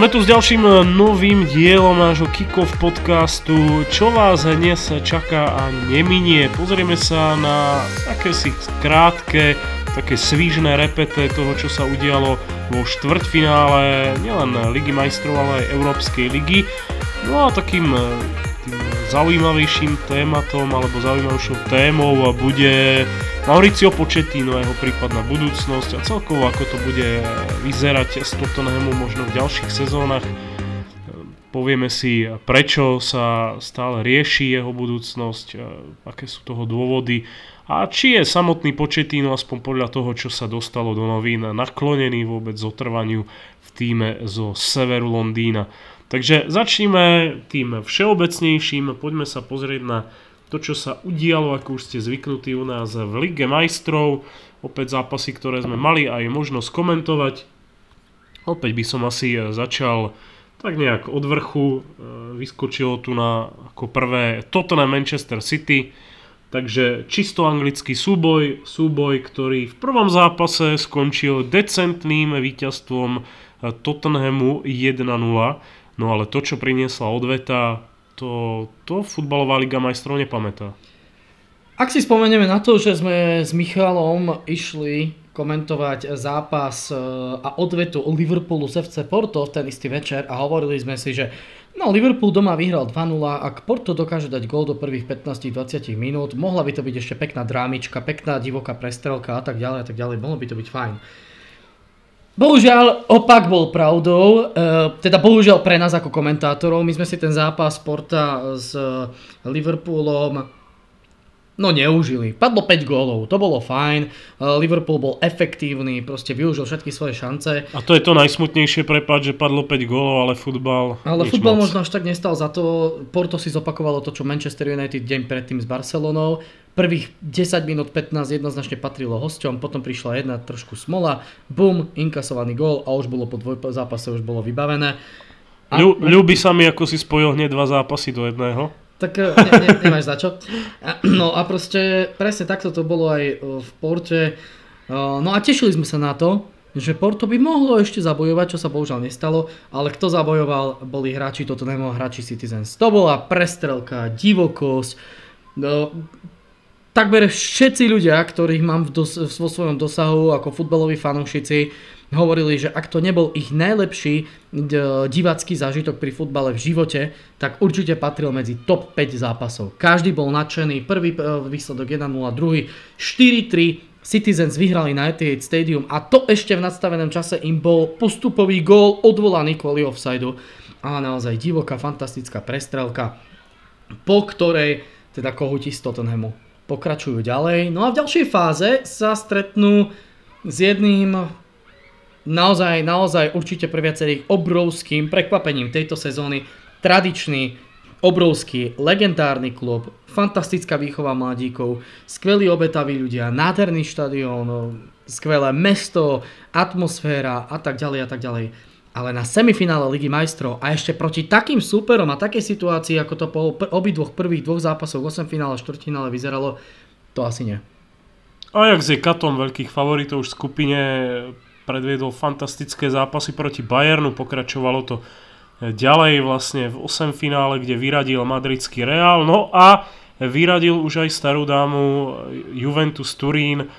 Sme tu s ďalším e, novým dielom nášho Kikov podcastu. Čo vás dnes čaká a neminie? Pozrieme sa na akési krátke, také svížné repete toho, čo sa udialo vo štvrťfinále nielen Ligy majstrov, ale aj Európskej ligy. No a takým e, tým zaujímavejším tématom alebo zaujímavejšou témou bude Mauricio Pochettino a jeho prípadná budúcnosť a celkovo ako to bude vyzerať s Tottenhamu možno v ďalších sezónach. Povieme si, prečo sa stále rieši jeho budúcnosť, aké sú toho dôvody a či je samotný Pochettino aspoň podľa toho, čo sa dostalo do novín, naklonený vôbec zotrvaniu v týme zo severu Londýna. Takže začneme tým všeobecnejším, poďme sa pozrieť na to, čo sa udialo, ako už ste zvyknutí u nás v Lige majstrov. Opäť zápasy, ktoré sme mali aj možnosť komentovať. Opäť by som asi e, začal tak nejak od vrchu. E, vyskočilo tu na ako prvé Tottenham Manchester City. Takže čisto anglický súboj, súboj, ktorý v prvom zápase skončil decentným víťazstvom e, Tottenhamu 1-0. No ale to, čo priniesla odveta, to, to futbalová liga majstrov nepamätá. Ak si spomenieme na to, že sme s Michalom išli komentovať zápas e, a odvetu Liverpoolu z FC Porto v ten istý večer a hovorili sme si, že no Liverpool doma vyhral 2-0, ak Porto dokáže dať gól do prvých 15-20 minút, mohla by to byť ešte pekná drámička, pekná divoká prestrelka a tak ďalej a tak ďalej, mohlo by to byť fajn. Bohužiaľ, opak bol pravdou, e, teda bohužiaľ pre nás ako komentátorov. My sme si ten zápas Porta s Liverpoolom no neužili. Padlo 5 gólov, to bolo fajn. E, Liverpool bol efektívny, proste využil všetky svoje šance. A to je to najsmutnejšie prepad, že padlo 5 gólov, ale futbal Ale futbal moc. možno až tak nestal za to. Porto si zopakovalo to, čo Manchester United deň predtým s Barcelonou. Prvých 10 minút 15 jednoznačne patrilo hosťom, potom prišla jedna trošku smola, bum, inkasovaný gól a už bolo po dvoj zápase už bolo vybavené. A, ľúbi sa mi, ako si spojil hneď dva zápasy do jedného. Tak e, ne, ne, nemáš za čo. No a proste presne takto to bolo aj e, v Porte. E, no a tešili sme sa na to, že Porto by mohlo ešte zabojovať, čo sa bohužiaľ nestalo, ale kto zabojoval, boli hráči toto nemo, hráči Citizens. To bola prestrelka, divokosť, no, takmer všetci ľudia, ktorých mám v dos- vo svojom dosahu ako futbaloví fanúšici, hovorili, že ak to nebol ich najlepší divácky zážitok pri futbale v živote, tak určite patril medzi top 5 zápasov. Každý bol nadšený, prvý e, výsledok 1-0, druhý 4-3, Citizens vyhrali na Etihad Stadium a to ešte v nadstavenom čase im bol postupový gól odvolaný kvôli offsideu. A naozaj divoká, fantastická prestrelka, po ktorej teda kohutí z Tottenhamu pokračujú ďalej. No a v ďalšej fáze sa stretnú s jedným naozaj, naozaj určite pre viacerých obrovským prekvapením tejto sezóny. Tradičný, obrovský, legendárny klub, fantastická výchova mladíkov, skvelí obetaví ľudia, nádherný štadión, skvelé mesto, atmosféra a tak ďalej a tak ďalej ale na semifinále Ligy majstrov a ešte proti takým súperom a takej situácii, ako to po obidvoch prvých dvoch zápasoch 8 finále a 4 finále vyzeralo, to asi nie. Ajax je katom veľkých favoritov v skupine, predviedol fantastické zápasy proti Bayernu, pokračovalo to ďalej vlastne v 8 finále, kde vyradil madridský Real, no a vyradil už aj starú dámu Juventus Turín.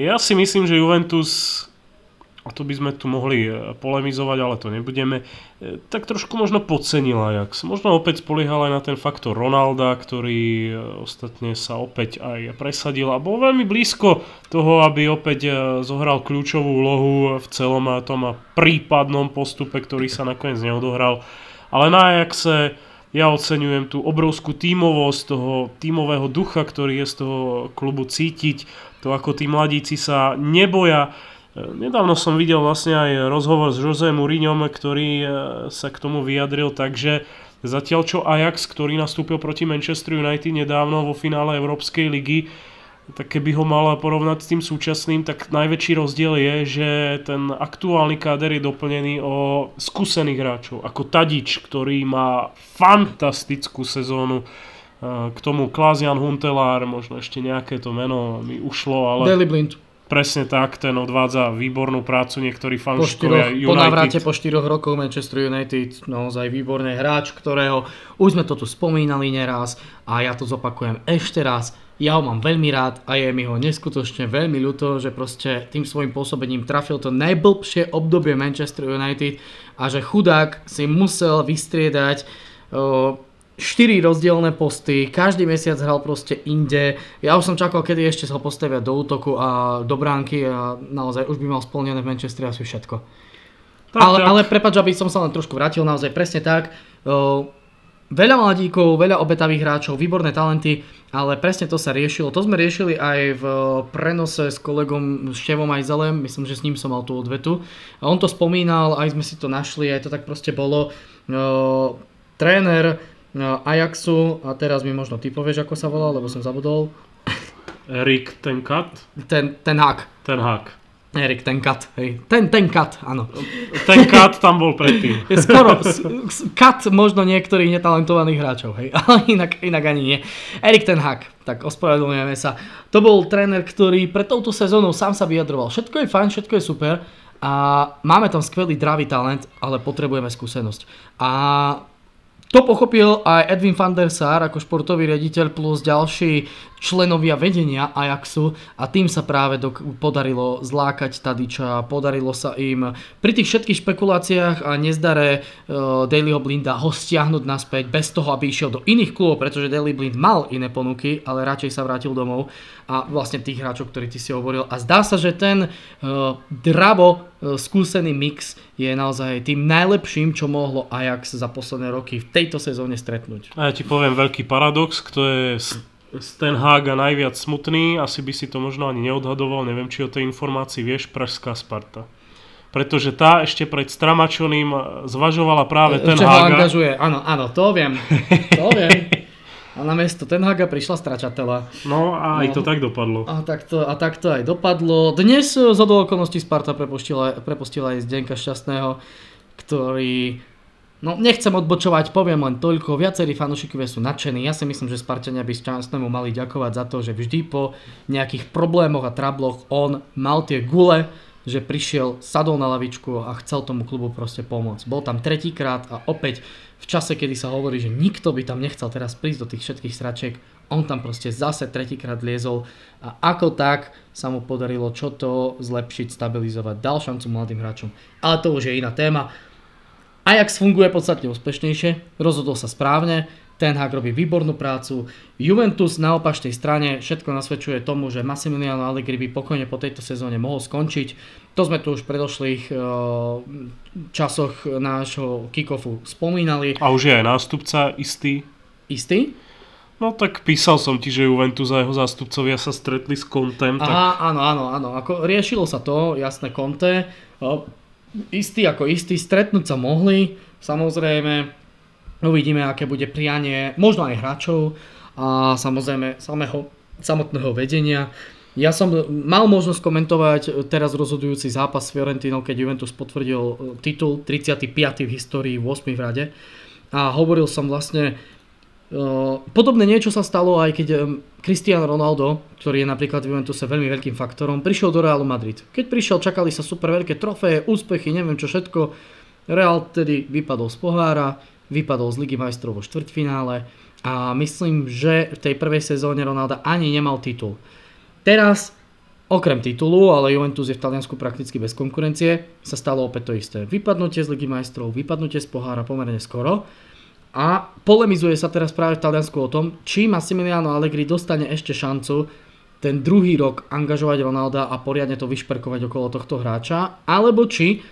Ja si myslím, že Juventus a to by sme tu mohli e, polemizovať, ale to nebudeme, e, tak trošku možno podcenil Ajax. Možno opäť spoliehal aj na ten faktor Ronalda, ktorý e, ostatne sa opäť aj presadil a bol veľmi blízko toho, aby opäť zohral kľúčovú úlohu v celom tom prípadnom postupe, ktorý sa nakoniec neodohral. Ale na Ajaxe ja oceňujem tú obrovskú tímovosť, toho tímového ducha, ktorý je z toho klubu cítiť, to ako tí mladíci sa neboja Nedávno som videl vlastne aj rozhovor s Jose Mourinhom, ktorý e, sa k tomu vyjadril, takže zatiaľ čo Ajax, ktorý nastúpil proti Manchester United nedávno vo finále Európskej ligy, tak keby ho mal porovnať s tým súčasným, tak najväčší rozdiel je, že ten aktuálny káder je doplnený o skúsených hráčov, ako Tadič, ktorý má fantastickú sezónu, e, k tomu Klaas Jan Huntelár, možno ešte nejaké to meno mi ušlo, ale... Daily Blind. Presne tak, ten odvádza výbornú prácu, niektorí fanúšikovia štyroch, po návrate United. po 4 rokoch Manchester United naozaj výborný hráč, ktorého už sme to tu spomínali neraz a ja to zopakujem ešte raz. Ja ho mám veľmi rád a je mi ho neskutočne veľmi ľúto, že proste tým svojim pôsobením trafil to najblbšie obdobie Manchester United a že chudák si musel vystriedať 4 rozdielne posty, každý mesiac hral proste inde. Ja už som čakal, kedy ešte sa postavia do útoku a do bránky a naozaj už by mal splnené v Manchesteri asi všetko. Tak, ale, tak. ale prepáč, aby som sa len trošku vrátil, naozaj presne tak. O, veľa mladíkov, veľa obetavých hráčov, výborné talenty, ale presne to sa riešilo. To sme riešili aj v prenose s kolegom Števom Ajzelem, myslím, že s ním som mal tú odvetu. A on to spomínal, aj sme si to našli, aj to tak proste bolo. O, tréner Ajaxu, a teraz mi možno ty povieš, ako sa volal, lebo som zabudol. Erik ten kat, Ten, ten hak. ten hak. Erik, ten kat, hej. Ten, ten kat, áno. Ten kat tam bol predtým. Skoro kat možno niektorých netalentovaných hráčov, hej, ale inak, inak ani nie. Erik ten Hag, tak ospravedlňujeme sa. To bol tréner, ktorý pre touto sezónou sám sa vyjadroval. Všetko je fajn, všetko je super a máme tam skvelý dravý talent, ale potrebujeme skúsenosť. A to pochopil aj Edwin van der Sar ako športový riaditeľ plus ďalší členovia vedenia Ajaxu a tým sa práve dok- podarilo zlákať Tadiča, podarilo sa im pri tých všetkých špekuláciách a nezdare uh, Dailyho Blinda ho stiahnuť naspäť bez toho, aby išiel do iných klubov, pretože Daily Blind mal iné ponuky, ale radšej sa vrátil domov a vlastne tých hráčov, ktorí ty si hovoril. A zdá sa, že ten uh, dravo uh, skúsený mix je naozaj tým najlepším, čo mohlo Ajax za posledné roky v tejto sezóne stretnúť. A ja ti poviem veľký paradox, kto je z, Ten Haga najviac smutný, asi by si to možno ani neodhadoval, neviem či o tej informácii vieš, Pražská Sparta. Pretože tá ešte pred Stramačoným zvažovala práve Ten Haga. angažuje, áno, áno, to viem, to viem. A na miesto Ten Haga prišla stračatela. No a aj No. to tak dopadlo. A tak to, a tak to aj dopadlo. Dnes z okolností Sparta prepustila, prepustila aj Zdenka Šťastného, ktorý... No nechcem odbočovať, poviem len toľko. Viacerí fanúšikovia sú nadšení. Ja si myslím, že Spartania by Šťastnému mali ďakovať za to, že vždy po nejakých problémoch a trabloch on mal tie gule, že prišiel, sadol na lavičku a chcel tomu klubu proste pomôcť. Bol tam tretíkrát a opäť v čase, kedy sa hovorí, že nikto by tam nechcel teraz prísť do tých všetkých stračiek, on tam proste zase tretíkrát liezol a ako tak sa mu podarilo čo to zlepšiť, stabilizovať, dal šancu mladým hráčom. Ale to už je iná téma. Ajax funguje podstatne úspešnejšie, rozhodol sa správne, Ten Hag robí výbornú prácu. Juventus na opačnej strane všetko nasvedčuje tomu, že Massimiliano Allegri by pokojne po tejto sezóne mohol skončiť. To sme tu už v predošlých eh, časoch nášho kick-offu spomínali. A už je aj nástupca istý. Istý? No tak písal som ti, že Juventus a jeho zástupcovia sa stretli s Kontem, tak Aha, áno, áno, áno. Ako riešilo sa to, jasné, Conte. Istý ako istý, stretnúť sa mohli. Samozrejme, uvidíme, aké bude prianie možno aj hráčov a samozrejme samého, samotného vedenia. Ja som mal možnosť komentovať teraz rozhodujúci zápas s Fiorentinou, keď Juventus potvrdil e, titul 35. v histórii 8 v rade. A hovoril som vlastne podobné niečo sa stalo aj keď Cristiano Ronaldo, ktorý je napríklad v Juventuse veľmi veľkým faktorom, prišiel do Realu Madrid. Keď prišiel, čakali sa super veľké trofeje, úspechy, neviem čo všetko. Real tedy vypadol z pohára, vypadol z Ligy majstrov vo štvrťfinále a myslím, že v tej prvej sezóne Ronaldo ani nemal titul. Teraz, okrem titulu, ale Juventus je v Taliansku prakticky bez konkurencie, sa stalo opäť to isté. Vypadnutie z Ligy majstrov, vypadnutie z pohára pomerne skoro. A polemizuje sa teraz práve v Taliansku o tom, či Massimiliano Allegri dostane ešte šancu ten druhý rok angažovať Ronalda a poriadne to vyšperkovať okolo tohto hráča, alebo či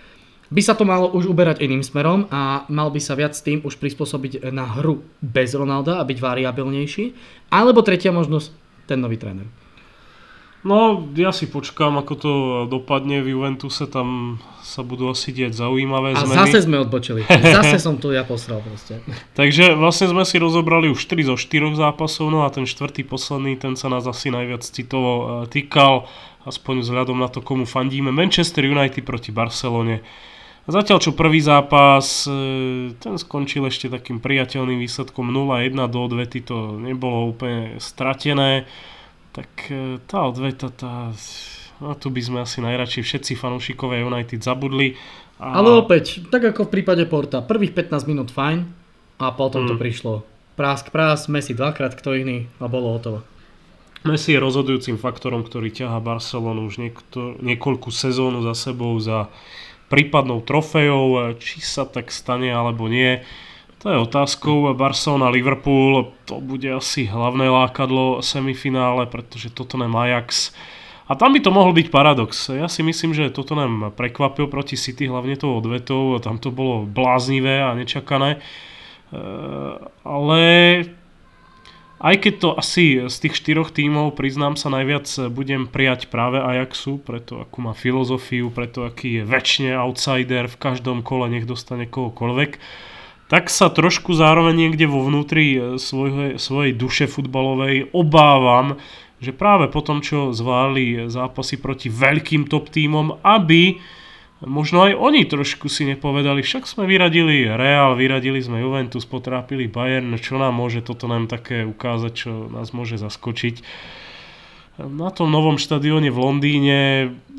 by sa to malo už uberať iným smerom a mal by sa viac tým už prispôsobiť na hru bez Ronalda a byť variabilnejší, alebo tretia možnosť, ten nový tréner. No, ja si počkám, ako to dopadne v Juventuse, tam sa budú asi diať zaujímavé A zmeny. zase sme odbočili. Zase som tu ja posral proste. Takže vlastne sme si rozobrali už 3 zo 4 zápasov, no a ten štvrtý posledný, ten sa nás asi najviac citovo e, týkal, aspoň vzhľadom na to, komu fandíme. Manchester United proti Barcelone. Zatiaľ čo prvý zápas, e, ten skončil ešte takým priateľným výsledkom 0-1 do odvety, to nebolo úplne stratené. Tak e, tá odveta, tá A tu by sme asi najradšej všetci fanúšikovia United zabudli. A... Ale opäť, tak ako v prípade Porta, prvých 15 minút fajn a potom mm. to prišlo. Prásk, prás, Messi dvakrát, kto iný a bolo hotovo. Messi je rozhodujúcim faktorom, ktorý ťaha Barcelonu už niekto, niekoľku sezónu za sebou za prípadnou trofejou, či sa tak stane alebo nie. To je otázkou. Barcelona, Liverpool, to bude asi hlavné lákadlo semifinále, pretože toto nem Ajax. A tam by to mohol byť paradox. Ja si myslím, že toto nám prekvapil proti City, hlavne tou odvetou. Tam to bolo bláznivé a nečakané. E, ale aj keď to asi z tých štyroch tímov, priznám sa, najviac budem prijať práve Ajaxu, preto akú má filozofiu, preto aký je väčšine outsider, v každom kole nech dostane kohokoľvek tak sa trošku zároveň niekde vo vnútri e, svojej, svojej duše futbalovej obávam, že práve po tom, čo zvládli zápasy proti veľkým top tímom, aby možno aj oni trošku si nepovedali, však sme vyradili Real, vyradili sme Juventus, potrápili Bayern, čo nám môže toto nám také ukázať, čo nás môže zaskočiť. Na tom novom štadióne v Londýne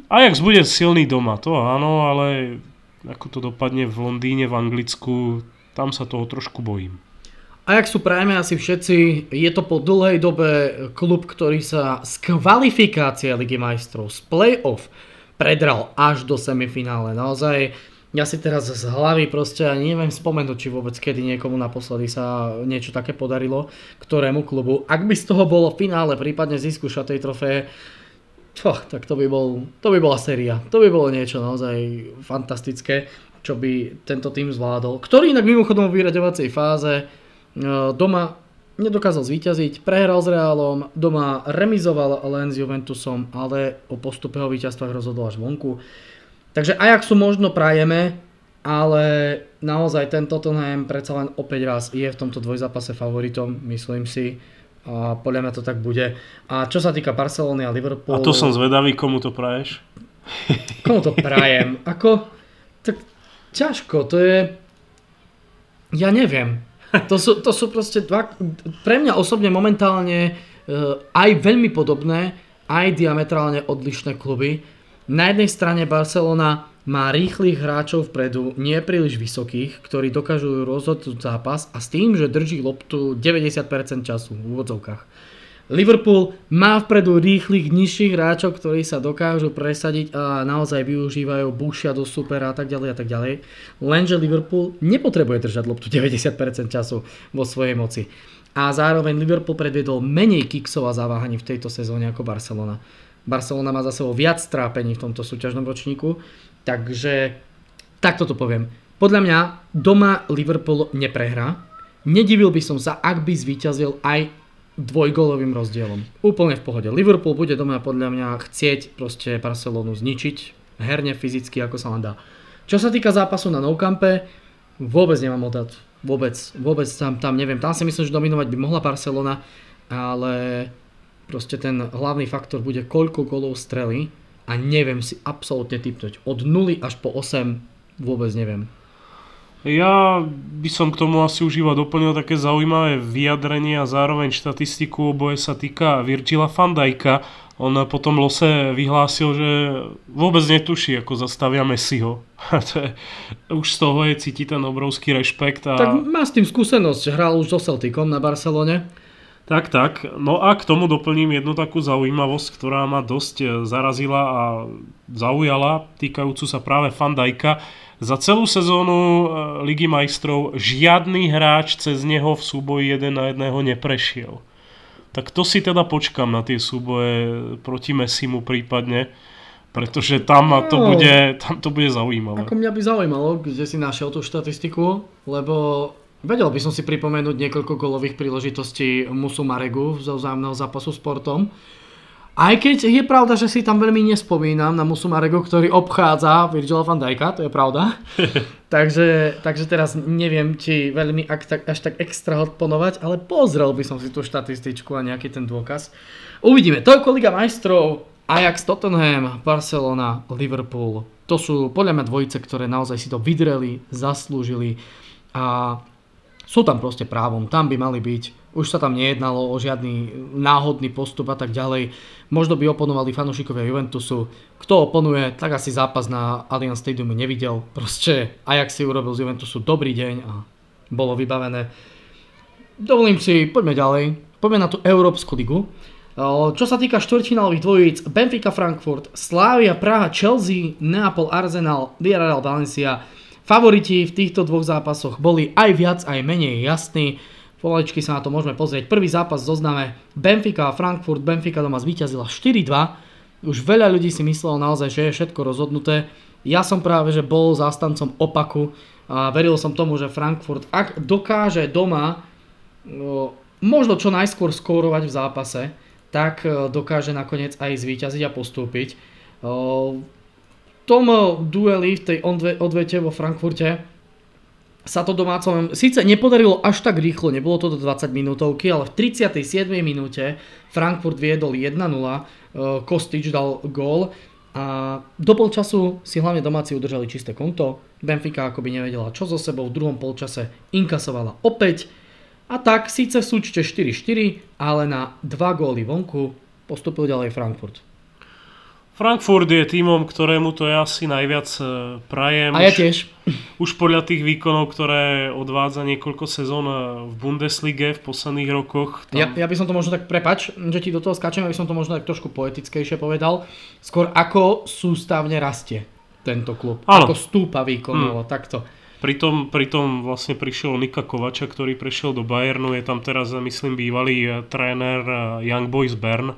Ajax bude silný doma, to áno, ale ako to dopadne v Londýne, v Anglicku, tam sa toho trošku bojím. A jak sú prajme asi všetci, je to po dlhej dobe klub, ktorý sa z kvalifikácie Ligy majstrov, z play-off, predral až do semifinále. Naozaj, ja si teraz z hlavy proste ani neviem spomenúť, či vôbec kedy niekomu naposledy sa niečo také podarilo, ktorému klubu. Ak by z toho bolo finále, prípadne zisku šatej trofeje, tak to by, bol, to by bola séria. To by bolo niečo naozaj fantastické čo by tento tým zvládol. Ktorý inak mimochodom v vyraďovacej fáze e, doma nedokázal zvíťaziť, prehral s Reálom, doma remizoval len s Juventusom, ale o postupe o víťazstvách rozhodol až vonku. Takže Ajaxu možno prajeme, ale naozaj ten Tottenham predsa len opäť raz je v tomto dvojzápase favoritom, myslím si. A podľa mňa to tak bude. A čo sa týka Barcelony a Liverpoolu... A to som zvedavý, komu to praješ? Komu to prajem? Ako... Tak ťažko, to je... Ja neviem. To sú, to sú proste dva... Pre mňa osobne momentálne uh, aj veľmi podobné, aj diametrálne odlišné kluby. Na jednej strane Barcelona má rýchlych hráčov vpredu, nie príliš vysokých, ktorí dokážu rozhodnúť zápas a s tým, že drží loptu 90% času v úvodzovkách. Liverpool má vpredu rýchlych nižších hráčov, ktorí sa dokážu presadiť a naozaj využívajú bušia do supera a tak ďalej a tak ďalej. Lenže Liverpool nepotrebuje držať loptu 90% času vo svojej moci. A zároveň Liverpool predviedol menej kiksov a zaváhaní v tejto sezóne ako Barcelona. Barcelona má za sebou viac trápení v tomto súťažnom ročníku, takže takto to poviem. Podľa mňa doma Liverpool neprehrá. Nedivil by som sa, ak by zvíťazil aj dvojgolovým rozdielom. Úplne v pohode. Liverpool bude doma podľa mňa chcieť proste Barcelonu zničiť, herne, fyzicky, ako sa len dá. Čo sa týka zápasu na Nou vôbec nemám odhad. Vôbec, vôbec tam, tam neviem. Tam si myslím, že dominovať by mohla Barcelona, ale proste ten hlavný faktor bude koľko golov strely a neviem si absolútne typnúť. Od 0 až po 8 vôbec neviem. Ja by som k tomu asi už iba doplnil také zaujímavé vyjadrenie a zároveň štatistiku, oboje sa týka Virgila van. On potom lose vyhlásil, že vôbec netuší, ako zastavia Messiho. už z toho je cítiť ten obrovský rešpekt. A... Tak má s tým skúsenosť, hral už so Celticom na Barcelone. Tak, tak. No a k tomu doplním jednu takú zaujímavosť, ktorá ma dosť zarazila a zaujala, týkajúcu sa práve Fandajka. Za celú sezónu e, Ligy majstrov žiadny hráč cez neho v súboji jeden na jedného neprešiel. Tak to si teda počkam na tie súboje proti Messimu prípadne, pretože tam to, no, bude, tam to bude zaujímavé. Ako mňa by zaujímalo, kde si našiel tú štatistiku, lebo vedel by som si pripomenúť niekoľko golových príležitostí Musu Maregu zo vzájomného zápasu s Portom. Aj keď je pravda, že si tam veľmi nespomínam na Musumarego, ktorý obchádza Virgila van Dijka, to je pravda. takže, takže teraz neviem, či veľmi ak, tak, až tak extra odponovať, ale pozrel by som si tú štatističku a nejaký ten dôkaz. Uvidíme. Toľko Liga majstrov, Ajax, Tottenham, Barcelona, Liverpool. To sú podľa mňa dvojice, ktoré naozaj si to vydreli, zaslúžili a sú tam proste právom, tam by mali byť. Už sa tam nejednalo o žiadny náhodný postup a tak ďalej. Možno by oponovali fanúšikovia Juventusu. Kto oponuje, tak asi zápas na Allianz Stadium nevidel. Proste Ajax si urobil z Juventusu dobrý deň a bolo vybavené. Dovolím si, poďme ďalej. Poďme na tú Európsku ligu. Čo sa týka štvrťfinálových dvojíc, Benfica Frankfurt, Slavia Praha, Chelsea, Neapol Arsenal, Villarreal Valencia, Favoriti v týchto dvoch zápasoch boli aj viac, aj menej jasní. Pomaličky sa na to môžeme pozrieť. Prvý zápas zozname Benfica a Frankfurt. Benfica doma zvíťazila 4-2. Už veľa ľudí si myslelo naozaj, že je všetko rozhodnuté. Ja som práve, že bol zástancom opaku a veril som tomu, že Frankfurt, ak dokáže doma no, možno čo najskôr skórovať v zápase, tak e, dokáže nakoniec aj zvíťaziť a postúpiť tom dueli v tej odvete vo Frankfurte sa to domácom síce nepodarilo až tak rýchlo, nebolo to do 20 minútovky, ale v 37. minúte Frankfurt viedol 1-0, eh, Kostič dal gól a do polčasu si hlavne domáci udržali čisté konto. Benfica akoby nevedela čo so sebou, v druhom polčase inkasovala opäť a tak síce v súčte 4-4, ale na 2 góly vonku postupil ďalej Frankfurt. Frankfurt je týmom, ktorému to ja asi najviac e, prajem. A ja tiež. Už, podľa tých výkonov, ktoré odvádza niekoľko sezón e, v Bundeslige v posledných rokoch. Tam... Ja, ja by som to možno tak, prepač, že ti do toho skáčem, aby som to možno tak trošku poetickejšie povedal. Skôr ako sústavne rastie tento klub. Áno. Ako stúpa výkonovo, hmm. takto. Pritom, pritom vlastne prišiel Nika Kovača, ktorý prešiel do Bayernu, je tam teraz, myslím, bývalý e, tréner Young Boys Bern.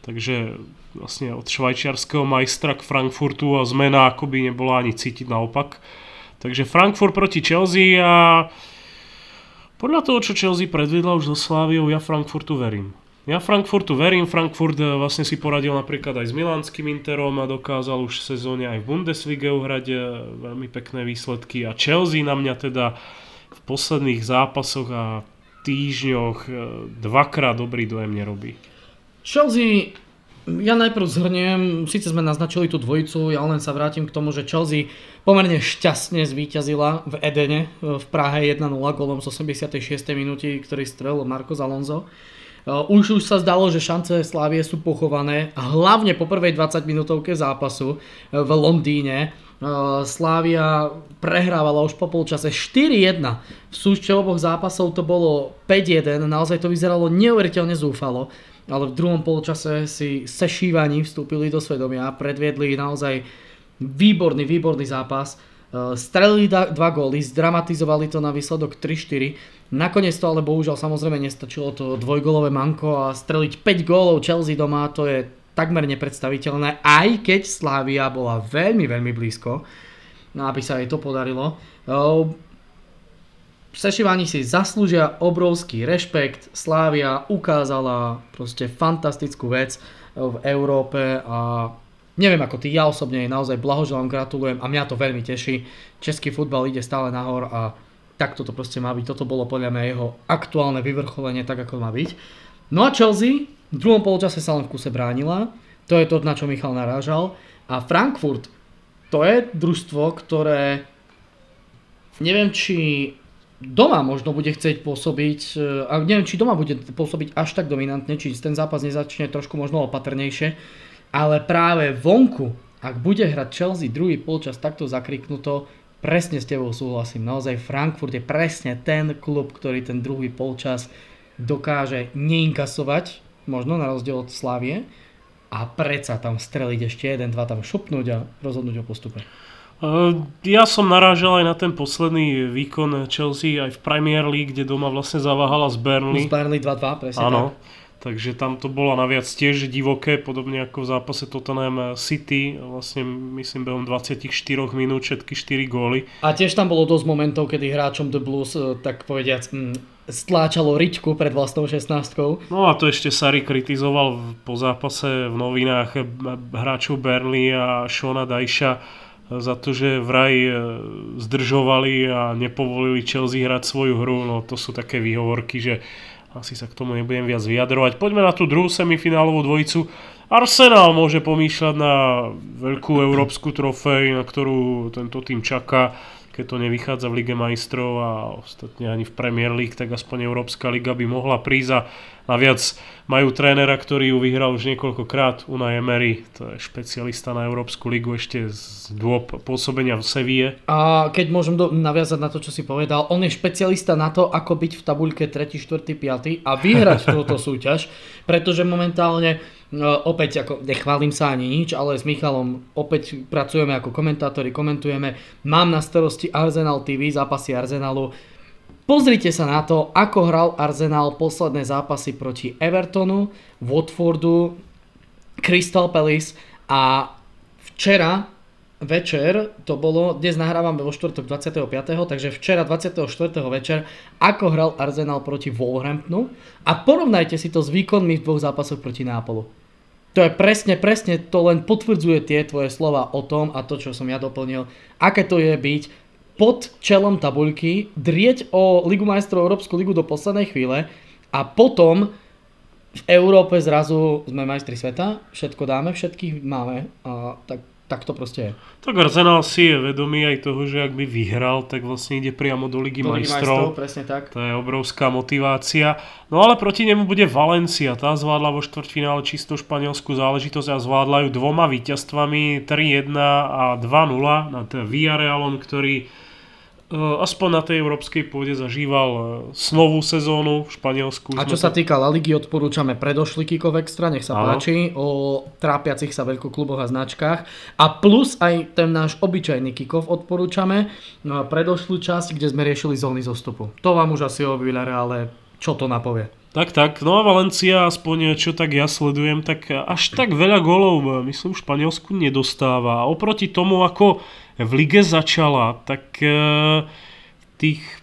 Takže vlastne od švajčiarského majstra k Frankfurtu a zmena akoby nebola ani cítiť naopak. Takže Frankfurt proti Chelsea a podľa toho, čo Chelsea predvedla už so Sláviou, ja Frankfurtu verím. Ja Frankfurtu verím, Frankfurt eh, vlastne si poradil napríklad aj s Milánskym Interom a dokázal už v sezóne aj v Bundesliga uhrať eh, veľmi pekné výsledky a Chelsea na mňa teda v posledných zápasoch a týždňoch eh, dvakrát dobrý dojem nerobí. Chelsea ja najprv zhrniem, síce sme naznačili tú dvojicu, ja len sa vrátim k tomu, že Chelsea pomerne šťastne zvíťazila v Edene v Prahe 1-0 golom z 86. minúty, ktorý strelil Marco Alonso. Už už sa zdalo, že šance Slávie sú pochované, hlavne po prvej 20 minútovke zápasu v Londýne. Slávia prehrávala už po polčase 4-1. V súčte zápasov to bolo 5-1, naozaj to vyzeralo neuveriteľne zúfalo ale v druhom polčase si sešívaní vstúpili do svedomia, predviedli naozaj výborný, výborný zápas. E, strelili dva góly, zdramatizovali to na výsledok 3-4. Nakoniec to ale bohužiaľ samozrejme nestačilo to dvojgolové manko a streliť 5 gólov Chelsea doma, to je takmer nepredstaviteľné, aj keď Slavia bola veľmi, veľmi blízko, no, aby sa jej to podarilo. Sešivani si zaslúžia obrovský rešpekt. Slávia ukázala proste fantastickú vec v Európe a neviem ako ty, ja osobne jej naozaj blahoželám, gratulujem a mňa to veľmi teší. Český futbal ide stále nahor a takto to proste má byť. Toto bolo podľa mňa jeho aktuálne vyvrcholenie tak, ako má byť. No a Chelsea v druhom polčase sa len v kuse bránila. To je to, na čo Michal narážal. A Frankfurt, to je družstvo, ktoré neviem, či doma možno bude chcieť pôsobiť, e, a neviem, či doma bude pôsobiť až tak dominantne, či ten zápas nezačne trošku možno opatrnejšie, ale práve vonku, ak bude hrať Chelsea druhý polčas takto zakriknuto, presne s tebou súhlasím. Naozaj Frankfurt je presne ten klub, ktorý ten druhý polčas dokáže neinkasovať, možno na rozdiel od Slavie, a predsa tam streliť ešte jeden, dva tam šupnúť a rozhodnúť o postupe. Ja som narážal aj na ten posledný výkon Chelsea aj v Premier League, kde doma vlastne zaváhala z Burnley. Z Burnley 2-2, presne Áno. Takže tam to bolo naviac tiež divoké, podobne ako v zápase Tottenham City, vlastne myslím behom 24 minút všetky 4 góly. A tiež tam bolo dosť momentov, kedy hráčom The Blues, e, tak povediac, mm, stláčalo riťku pred vlastnou 16 No a to ešte Sari kritizoval po zápase v novinách hráčov Burnley a Shona Dajša, za to, že vraj e, zdržovali a nepovolili Chelsea hrať svoju hru, no to sú také výhovorky, že asi sa k tomu nebudem viac vyjadrovať. Poďme na tú druhú semifinálovú dvojicu. Arsenal môže pomýšľať na veľkú európsku trofej, na ktorú tento tým čaká. Keď to nevychádza v Lige majstrov a ostatne ani v Premier League, tak aspoň Európska liga by mohla prísť a naviac majú trénera, ktorý ju vyhral už niekoľkokrát, Unai Emery, to je špecialista na Európsku ligu ešte z dôb pôsobenia v Sevie. A keď môžem do, naviazať na to, čo si povedal, on je špecialista na to, ako byť v tabuľke 3., 4., 5. a vyhrať túto súťaž, pretože momentálne opäť, ako nechválim sa ani nič, ale s Michalom opäť pracujeme ako komentátori, komentujeme. Mám na starosti Arsenal TV, zápasy Arsenalu. Pozrite sa na to, ako hral Arsenal posledné zápasy proti Evertonu, Watfordu, Crystal Palace a včera večer, to bolo, dnes nahrávame vo štvrtok 25. takže včera 24. večer, ako hral Arsenal proti Wolverhamptonu a porovnajte si to s výkonmi v dvoch zápasoch proti Nápolu. To je presne, presne, to len potvrdzuje tie tvoje slova o tom a to, čo som ja doplnil, aké to je byť pod čelom tabuľky, drieť o Ligu majstrov Európsku ligu do poslednej chvíle a potom v Európe zrazu sme majstri sveta, všetko dáme, všetkých máme, a tak tak to proste je. Tak Arsenal si je vedomý aj toho, že ak by vyhral, tak vlastne ide priamo do Ligy do majstrov. majstrov. presne tak. To je obrovská motivácia. No ale proti nemu bude Valencia. Tá zvládla vo štvrťfinále čisto španielskú záležitosť a zvládla ju dvoma víťazstvami 3-1 a 2-0 nad Villarrealom, ktorý aspoň na tej európskej pôde zažíval eh, snovú sezónu v Španielsku. A čo sa týka La Ligy, odporúčame predošlý Kikov Extra, nech sa Aha. páči, o trápiacich sa veľkokluboch a značkách. A plus aj ten náš obyčajný Kikov odporúčame, no predošlú časť, kde sme riešili zóny zostupu. To vám už asi o ale čo to napovie. Tak, tak. No a Valencia, aspoň čo tak ja sledujem, tak až tak veľa golov, eh, myslím, v Španielsku nedostáva. A oproti tomu, ako v lige začala, tak eh, tých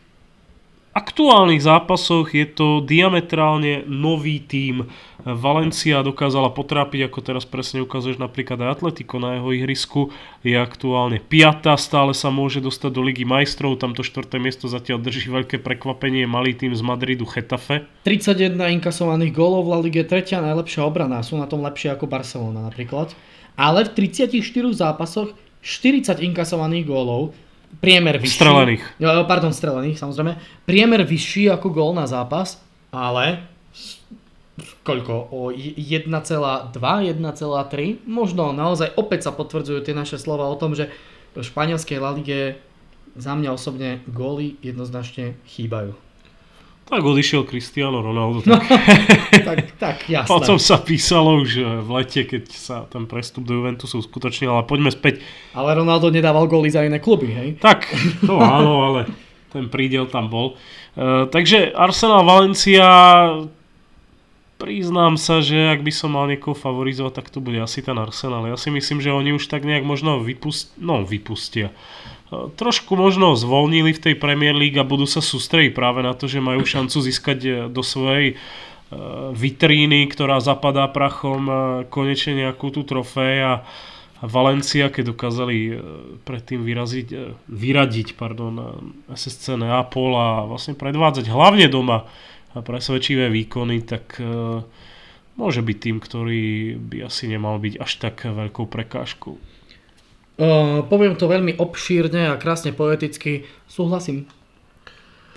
aktuálnych zápasoch je to diametrálne nový tím. Valencia dokázala potrápiť, ako teraz presne ukazuješ napríklad aj Atletico na jeho ihrisku. Je aktuálne piata, stále sa môže dostať do Ligy majstrov, tamto štvrté miesto zatiaľ drží veľké prekvapenie malý tým z Madridu Chetafe. 31 inkasovaných gólov v La Lige, tretia najlepšia obrana, sú na tom lepšie ako Barcelona napríklad. Ale v 34 zápasoch 40 inkasovaných gólov, priemer vyšší. Strelených. Pardon, strelených, samozrejme. Priemer vyšší ako gól na zápas, ale koľko? O 1,2, 1,3? Možno naozaj opäť sa potvrdzujú tie naše slova o tom, že v španielskej La Lige za mňa osobne góly jednoznačne chýbajú. Tak odišiel Cristiano Ronaldo. Tak, no, tak, tak jasné. Potom sa písalo už v lete, keď sa ten prestup do Juventusu uskutočnil, ale poďme späť. Ale Ronaldo nedával góly za iné kluby, hej? Tak, to áno, ale ten prídel tam bol. Uh, takže Arsenal Valencia, priznám sa, že ak by som mal niekoho favorizovať, tak to bude asi ten Arsenal. Ja si myslím, že oni už tak nejak možno vypust, no, vypustia trošku možno zvolnili v tej Premier League a budú sa sústrediť práve na to, že majú šancu získať e, do svojej e, vitríny, ktorá zapadá prachom e, konečne nejakú tú trofej a Valencia, keď dokázali predtým vyraziť, vyradiť pardon, SSC Neapol a vlastne predvádzať hlavne doma presvedčivé výkony, tak môže byť tým, ktorý by asi nemal byť až tak veľkou prekážkou. Uh, poviem to veľmi obšírne a krásne poeticky. Súhlasím.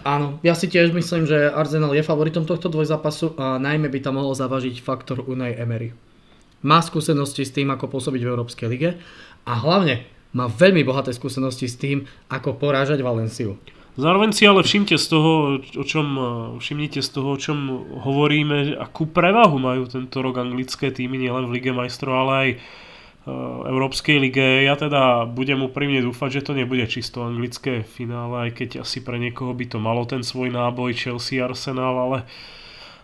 Áno, ja si tiež myslím, že Arsenal je favoritom tohto dvojzápasu a najmä by tam mohol zavažiť faktor Unai Emery. Má skúsenosti s tým, ako pôsobiť v Európskej lige a hlavne má veľmi bohaté skúsenosti s tým, ako porážať Valenciu. Zároveň si ale všimte z toho, o čom, všimnite z toho, o čom hovoríme, akú prevahu majú tento rok anglické týmy, nielen v Lige majstrov, ale aj Eh, Európskej lige. Ja teda budem úprimne dúfať, že to nebude čisto anglické finále, aj keď asi pre niekoho by to malo ten svoj náboj Chelsea Arsenal, ale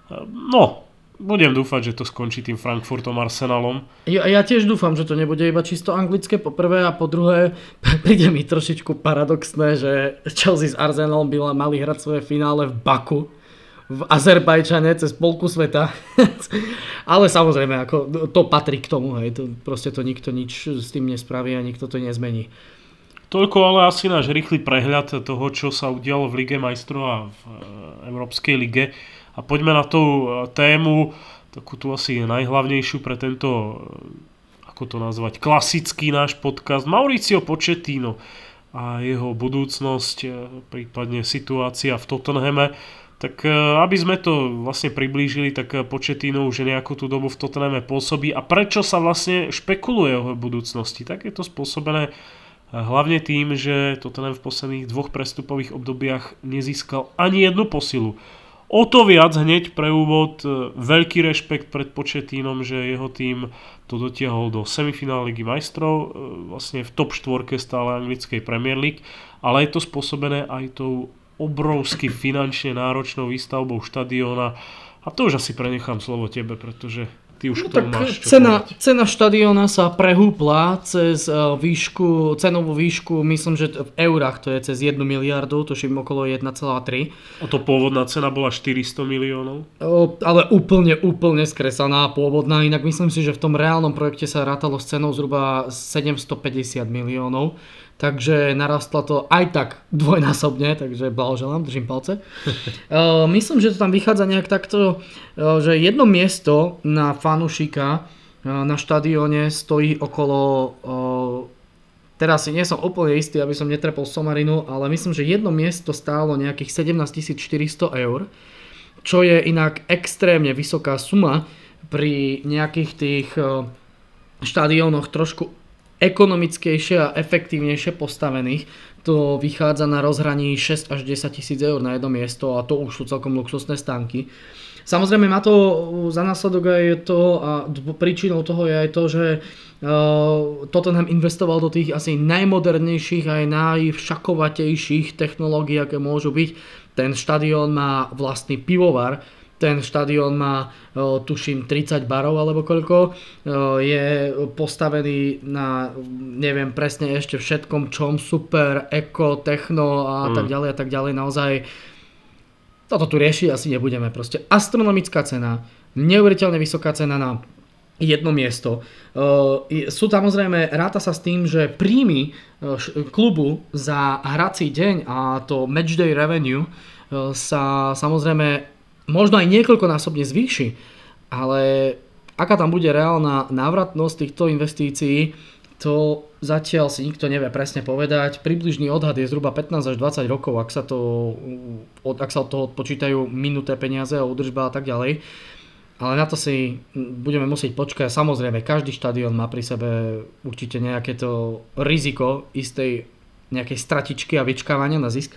eh, no, budem dúfať, že to skončí tým Frankfurtom Arsenalom. Ja, ja tiež dúfam, že to nebude iba čisto anglické po prvé a po druhé príde mi trošičku paradoxné, že Chelsea s Arsenalom by mali hrať svoje finále v Baku v Azerbajčane cez polku sveta. Ale samozrejme, ako, to patrí k tomu, hej. To, proste to nikto nič s tým nespraví a nikto to nezmení. Toľko ale asi náš rýchly prehľad toho, čo sa udialo v Lige majstrov a v e, Európskej lige. A poďme na tú e, tému, takú tu asi najhlavnejšiu pre tento, e, ako to nazvať, klasický náš podcast. Mauricio Pochettino a jeho budúcnosť, prípadne situácia v Tottenhame. Tak aby sme to vlastne priblížili, tak Početino už nejakú tú dobu v Tottenhame pôsobí a prečo sa vlastne špekuluje o budúcnosti? Tak je to spôsobené hlavne tým, že Tottenham v posledných dvoch prestupových obdobiach nezískal ani jednu posilu. O to viac hneď pre úvod e, veľký rešpekt pred Početínom, že jeho tým to dotiahol do semifinále Ligy majstrov, e, vlastne v top 4 stále anglickej Premier League, ale je to spôsobené aj tou obrovsky finančne náročnou výstavbou štadióna a to už asi prenechám slovo tebe, pretože Ty už no, tak máš čo cena, cena štadiona sa prehúpla cez uh, výšku, cenovú výšku, myslím, že v eurách to je cez 1 miliardu, tuším okolo 1,3. A to pôvodná cena bola 400 miliónov? O, ale úplne, úplne skresaná pôvodná, inak myslím si, že v tom reálnom projekte sa rátalo s cenou zhruba 750 miliónov takže narastla to aj tak dvojnásobne, takže blahoželám, držím palce. Myslím, že to tam vychádza nejak takto, že jedno miesto na fanušika na štadióne stojí okolo Teraz si nie som úplne istý, aby som netrepol somarinu, ale myslím, že jedno miesto stálo nejakých 17 400 eur, čo je inak extrémne vysoká suma pri nejakých tých štadiónoch trošku ekonomickejšie a efektívnejšie postavených, to vychádza na rozhraní 6 až 10 tisíc eur na jedno miesto a to už sú celkom luxusné stánky. Samozrejme má to za následok aj to a príčinou toho je aj to, že uh, Tottenham investoval do tých asi najmodernejších aj najvšakovatejších technológií, aké môžu byť. Ten štadión má vlastný pivovar, ten štadión má, tuším, 30 barov alebo koľko. Je postavený na, neviem presne ešte všetkom čom, super, eko, techno a mm. tak ďalej a tak ďalej. Naozaj toto tu riešiť asi nebudeme. Proste astronomická cena, neuveriteľne vysoká cena na jedno miesto. Sú samozrejme, ráta sa s tým, že príjmy klubu za hrací deň a to matchday revenue sa samozrejme možno aj niekoľkonásobne zvýši, ale aká tam bude reálna návratnosť týchto investícií, to zatiaľ si nikto nevie presne povedať. Približný odhad je zhruba 15 až 20 rokov, ak sa, to, ak sa od toho odpočítajú minuté peniaze a údržba a tak ďalej. Ale na to si budeme musieť počkať. Samozrejme, každý štadión má pri sebe určite nejaké to riziko istej nejakej stratičky a vyčkávania na zisk.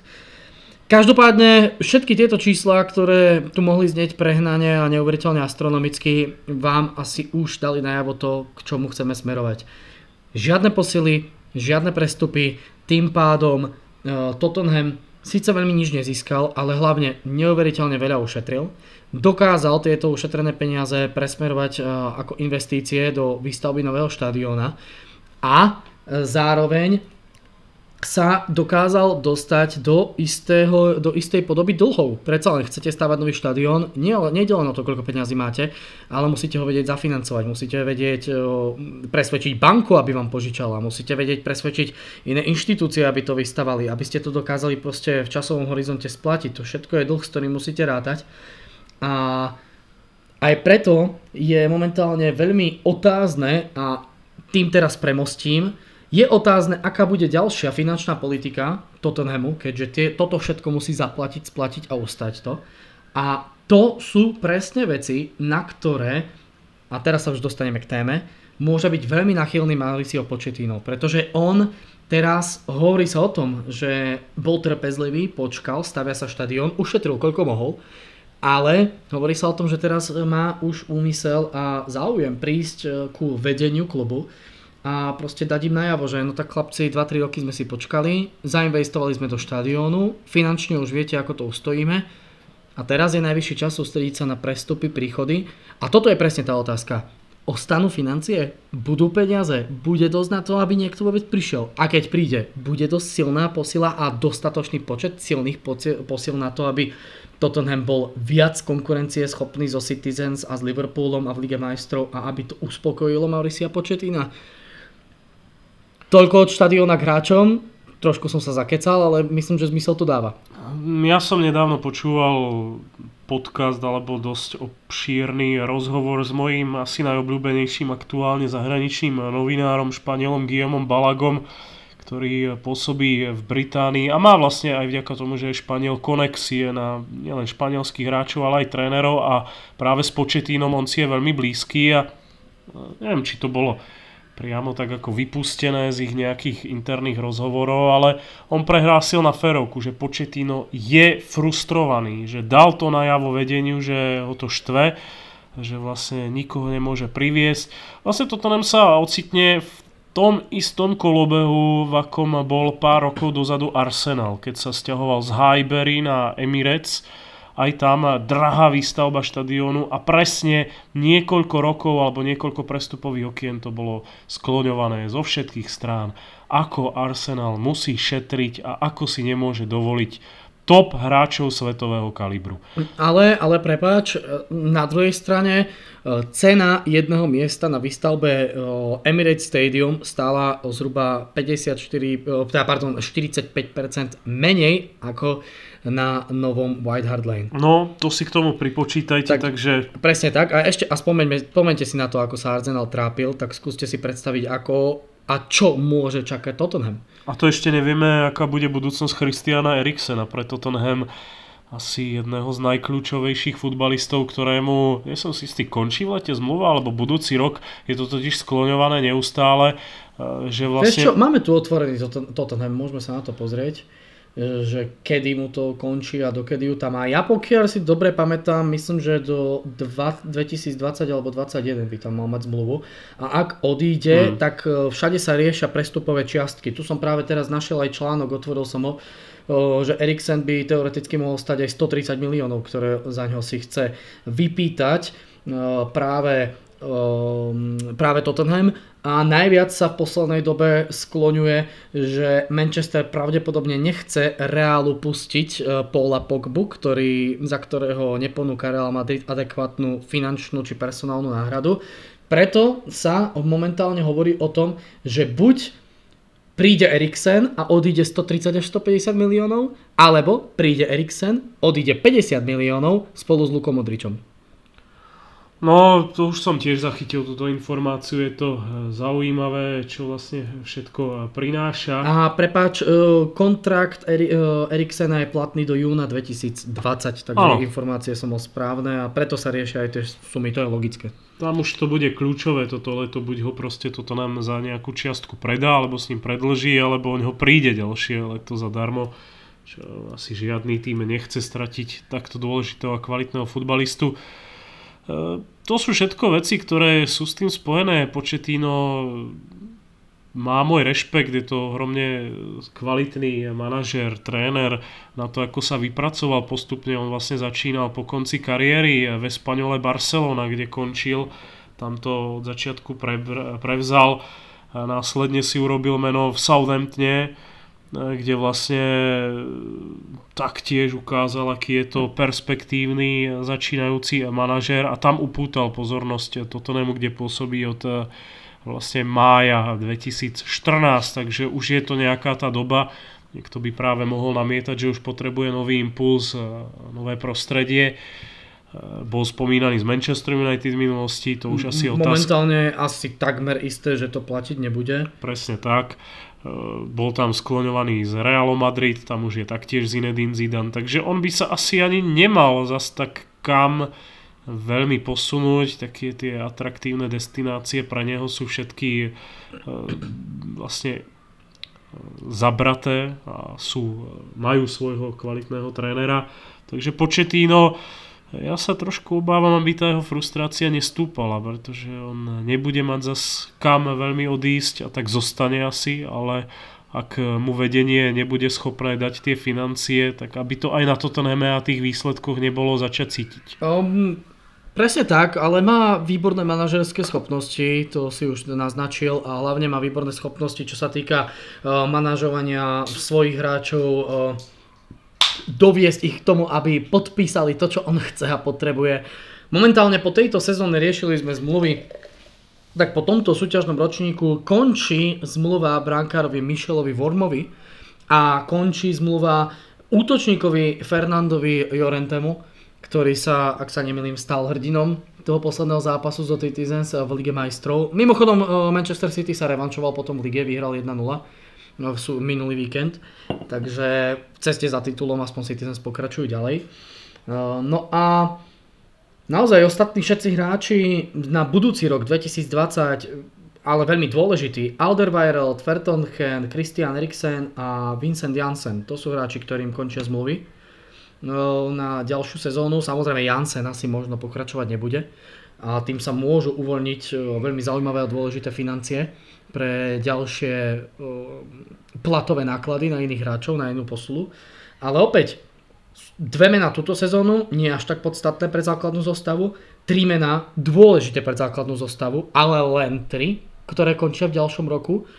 Každopádne všetky tieto čísla, ktoré tu mohli znieť prehnane a neuveriteľne astronomicky, vám asi už dali najavo to, k čomu chceme smerovať. Žiadne posily, žiadne prestupy, tým pádom uh, Tottenham síce veľmi nič nezískal, ale hlavne neuveriteľne veľa ušetril. Dokázal tieto ušetrené peniaze presmerovať uh, ako investície do výstavby nového štadióna a uh, zároveň sa dokázal dostať do, istého, do istej podoby dlhov. Predsa len chcete stavať nový štadión, nie, nejde len o to, koľko peňazí máte, ale musíte ho vedieť zafinancovať, musíte vedieť presvedčiť banku, aby vám požičala, musíte vedieť presvedčiť iné inštitúcie, aby to vystavali, aby ste to dokázali proste v časovom horizonte splatiť. To všetko je dlh, s ktorým musíte rátať. A aj preto je momentálne veľmi otázne a tým teraz premostím, je otázne, aká bude ďalšia finančná politika Tottenhamu, keďže tie, toto všetko musí zaplatiť, splatiť a ustať to. A to sú presne veci, na ktoré, a teraz sa už dostaneme k téme, môže byť veľmi nachylný Mauricio Pochettino, pretože on teraz hovorí sa o tom, že bol trpezlivý, počkal, stavia sa štadión, ušetril koľko mohol, ale hovorí sa o tom, že teraz má už úmysel a záujem prísť ku vedeniu klubu a proste dať im najavo, že no tak chlapci 2-3 roky sme si počkali, zainvestovali sme do štadiónu, finančne už viete, ako to ustojíme a teraz je najvyšší čas sústrediť sa na prestupy, príchody a toto je presne tá otázka. Ostanú financie? Budú peniaze? Bude dosť na to, aby niekto vôbec prišiel? A keď príde, bude dosť silná posila a dostatočný počet silných posil na to, aby Tottenham bol viac konkurencie schopný so Citizens a s Liverpoolom a v Lige majstrov a aby to uspokojilo Mauricia Početina? Toľko od štadióna k hráčom. Trošku som sa zakecal, ale myslím, že zmysel to dáva. Ja som nedávno počúval podcast alebo dosť obšírny rozhovor s mojím asi najobľúbenejším aktuálne zahraničným novinárom, Španielom Guillaumom Balagom, ktorý pôsobí v Británii a má vlastne aj vďaka tomu, že je Španiel konexie na nielen španielských hráčov, ale aj trénerov a práve s Početínom on si je veľmi blízky a neviem, či to bolo priamo tak ako vypustené z ich nejakých interných rozhovorov, ale on prehlásil na ferovku, že Početino je frustrovaný, že dal to najavo vedeniu, že ho to štve, že vlastne nikoho nemôže priviesť. Vlastne toto nám sa ocitne v tom istom kolobehu, v akom bol pár rokov dozadu Arsenal, keď sa stiahoval z Highbury na Emirates, aj tam drahá výstavba štadiónu a presne niekoľko rokov alebo niekoľko prestupových okien to bolo skloňované zo všetkých strán, ako Arsenal musí šetriť a ako si nemôže dovoliť top hráčov svetového kalibru. Ale, ale prepáč, na druhej strane e, cena jedného miesta na výstavbe e, Emirates Stadium stála zhruba 54, e, teda, pardon, 45% menej ako na novom White Hart Lane. No, to si k tomu pripočítajte, tak, takže... Presne tak. A ešte, a spomeňme, spomeňte si na to, ako sa Arsenal trápil, tak skúste si predstaviť, ako a čo môže čakať Tottenham. A to ešte nevieme, aká bude budúcnosť Christiana Eriksena pre Tottenham asi jedného z najkľúčovejších futbalistov, ktorému, nie som si istý, končí v lete zmluva, alebo budúci rok je to totiž skloňované neustále, e, že vlastne... Vieš čo, máme tu otvorený Tottenham, môžeme sa na to pozrieť že kedy mu to končí a dokedy ju tam má. Ja pokiaľ si dobre pamätám, myslím, že do 2020 alebo 2021 by tam mal mať zmluvu. A ak odíde, mm. tak e, všade sa riešia prestupové čiastky. Tu som práve teraz našiel aj článok, otvoril som ho, že Eriksen by teoreticky mohol stať aj 130 miliónov, ktoré za ňo si chce vypýtať e, práve práve Tottenham a najviac sa v poslednej dobe skloňuje, že Manchester pravdepodobne nechce Reálu pustiť e, Paula Pogbu, ktorý, za ktorého neponúka Real Madrid adekvátnu finančnú či personálnu náhradu. Preto sa momentálne hovorí o tom, že buď príde Eriksen a odíde 130 až 150 miliónov, alebo príde Eriksen, odíde 50 miliónov spolu s Lukom Modričom. No, to už som tiež zachytil túto informáciu, je to eh, zaujímavé, čo vlastne všetko eh, prináša. A prepáč, eh, kontrakt Eriksena je platný do júna 2020, takže ano. informácie som o správne a preto sa riešia aj tie sumy, to je logické. Tam už to bude kľúčové toto leto, buď ho proste toto nám za nejakú čiastku predá, alebo s ním predlží, alebo on ho príde ďalšie leto zadarmo čo asi žiadny tým nechce stratiť takto dôležitého a kvalitného futbalistu. E, to sú všetko veci, ktoré sú s tým spojené. Početino má môj rešpekt, je to ohromne kvalitný manažer, tréner na to, ako sa vypracoval postupne. On vlastne začínal po konci kariéry ve Spaňole Barcelona, kde končil. Tam to od začiatku prevzal. A následne si urobil meno v Southamptone kde vlastne taktiež ukázal, aký je to perspektívny začínajúci manažér a tam upútal pozornosť Tottenhamu, kde pôsobí od vlastne mája 2014, takže už je to nejaká tá doba, niekto by práve mohol namietať, že už potrebuje nový impuls, nové prostredie. Bol spomínaný z Manchester United v minulosti, to už asi otázka. Momentálne asi takmer isté, že to platiť nebude. Presne tak. Eh, bol tam skloňovaný z Realu Madrid, tam už je taktiež Zinedine Zidane, takže on by sa asi ani nemal zas tak kam veľmi posunúť, také tie atraktívne destinácie pre neho sú všetky eh, vlastne eh, zabraté a sú, majú svojho kvalitného trénera. Takže Početíno ja sa trošku obávam, aby tá jeho frustrácia nestúpala, pretože on nebude mať zas kam veľmi odísť a tak zostane asi, ale ak mu vedenie nebude schopné dať tie financie, tak aby to aj na Tottenhame a tých výsledkoch nebolo začať cítiť. Um, presne tak, ale má výborné manažerské schopnosti, to si už naznačil, a hlavne má výborné schopnosti, čo sa týka uh, manažovania svojich hráčov, uh, doviesť ich k tomu, aby podpísali to, čo on chce a potrebuje. Momentálne po tejto sezóne riešili sme zmluvy, tak po tomto súťažnom ročníku končí zmluva brankárovi Michelovi Vormovi a končí zmluva útočníkovi Fernandovi Jorentemu, ktorý sa, ak sa nemýlim, stal hrdinom toho posledného zápasu z Citizens v Lige majstrov. Mimochodom, eh, Manchester City sa revančoval potom v lige, vyhral 1-0 no, sú minulý víkend, takže v ceste za titulom aspoň Citizens pokračujú ďalej. Uh, no a naozaj ostatní všetci hráči na budúci rok 2020, ale veľmi dôležitý, Alderweireld, Vertongen, Christian Eriksen a Vincent Janssen, to sú hráči, ktorým končia zmluvy no, na ďalšiu sezónu. Samozrejme Janssen asi možno pokračovať nebude a tým sa môžu uvoľniť e, veľmi zaujímavé a dôležité financie pre ďalšie platové náklady na iných hráčov, na inú posulu. Ale opäť, dve mená túto sezónu, nie až tak podstatné pre základnú zostavu, tri mená dôležité pre základnú zostavu, ale len tri, ktoré končia v ďalšom roku.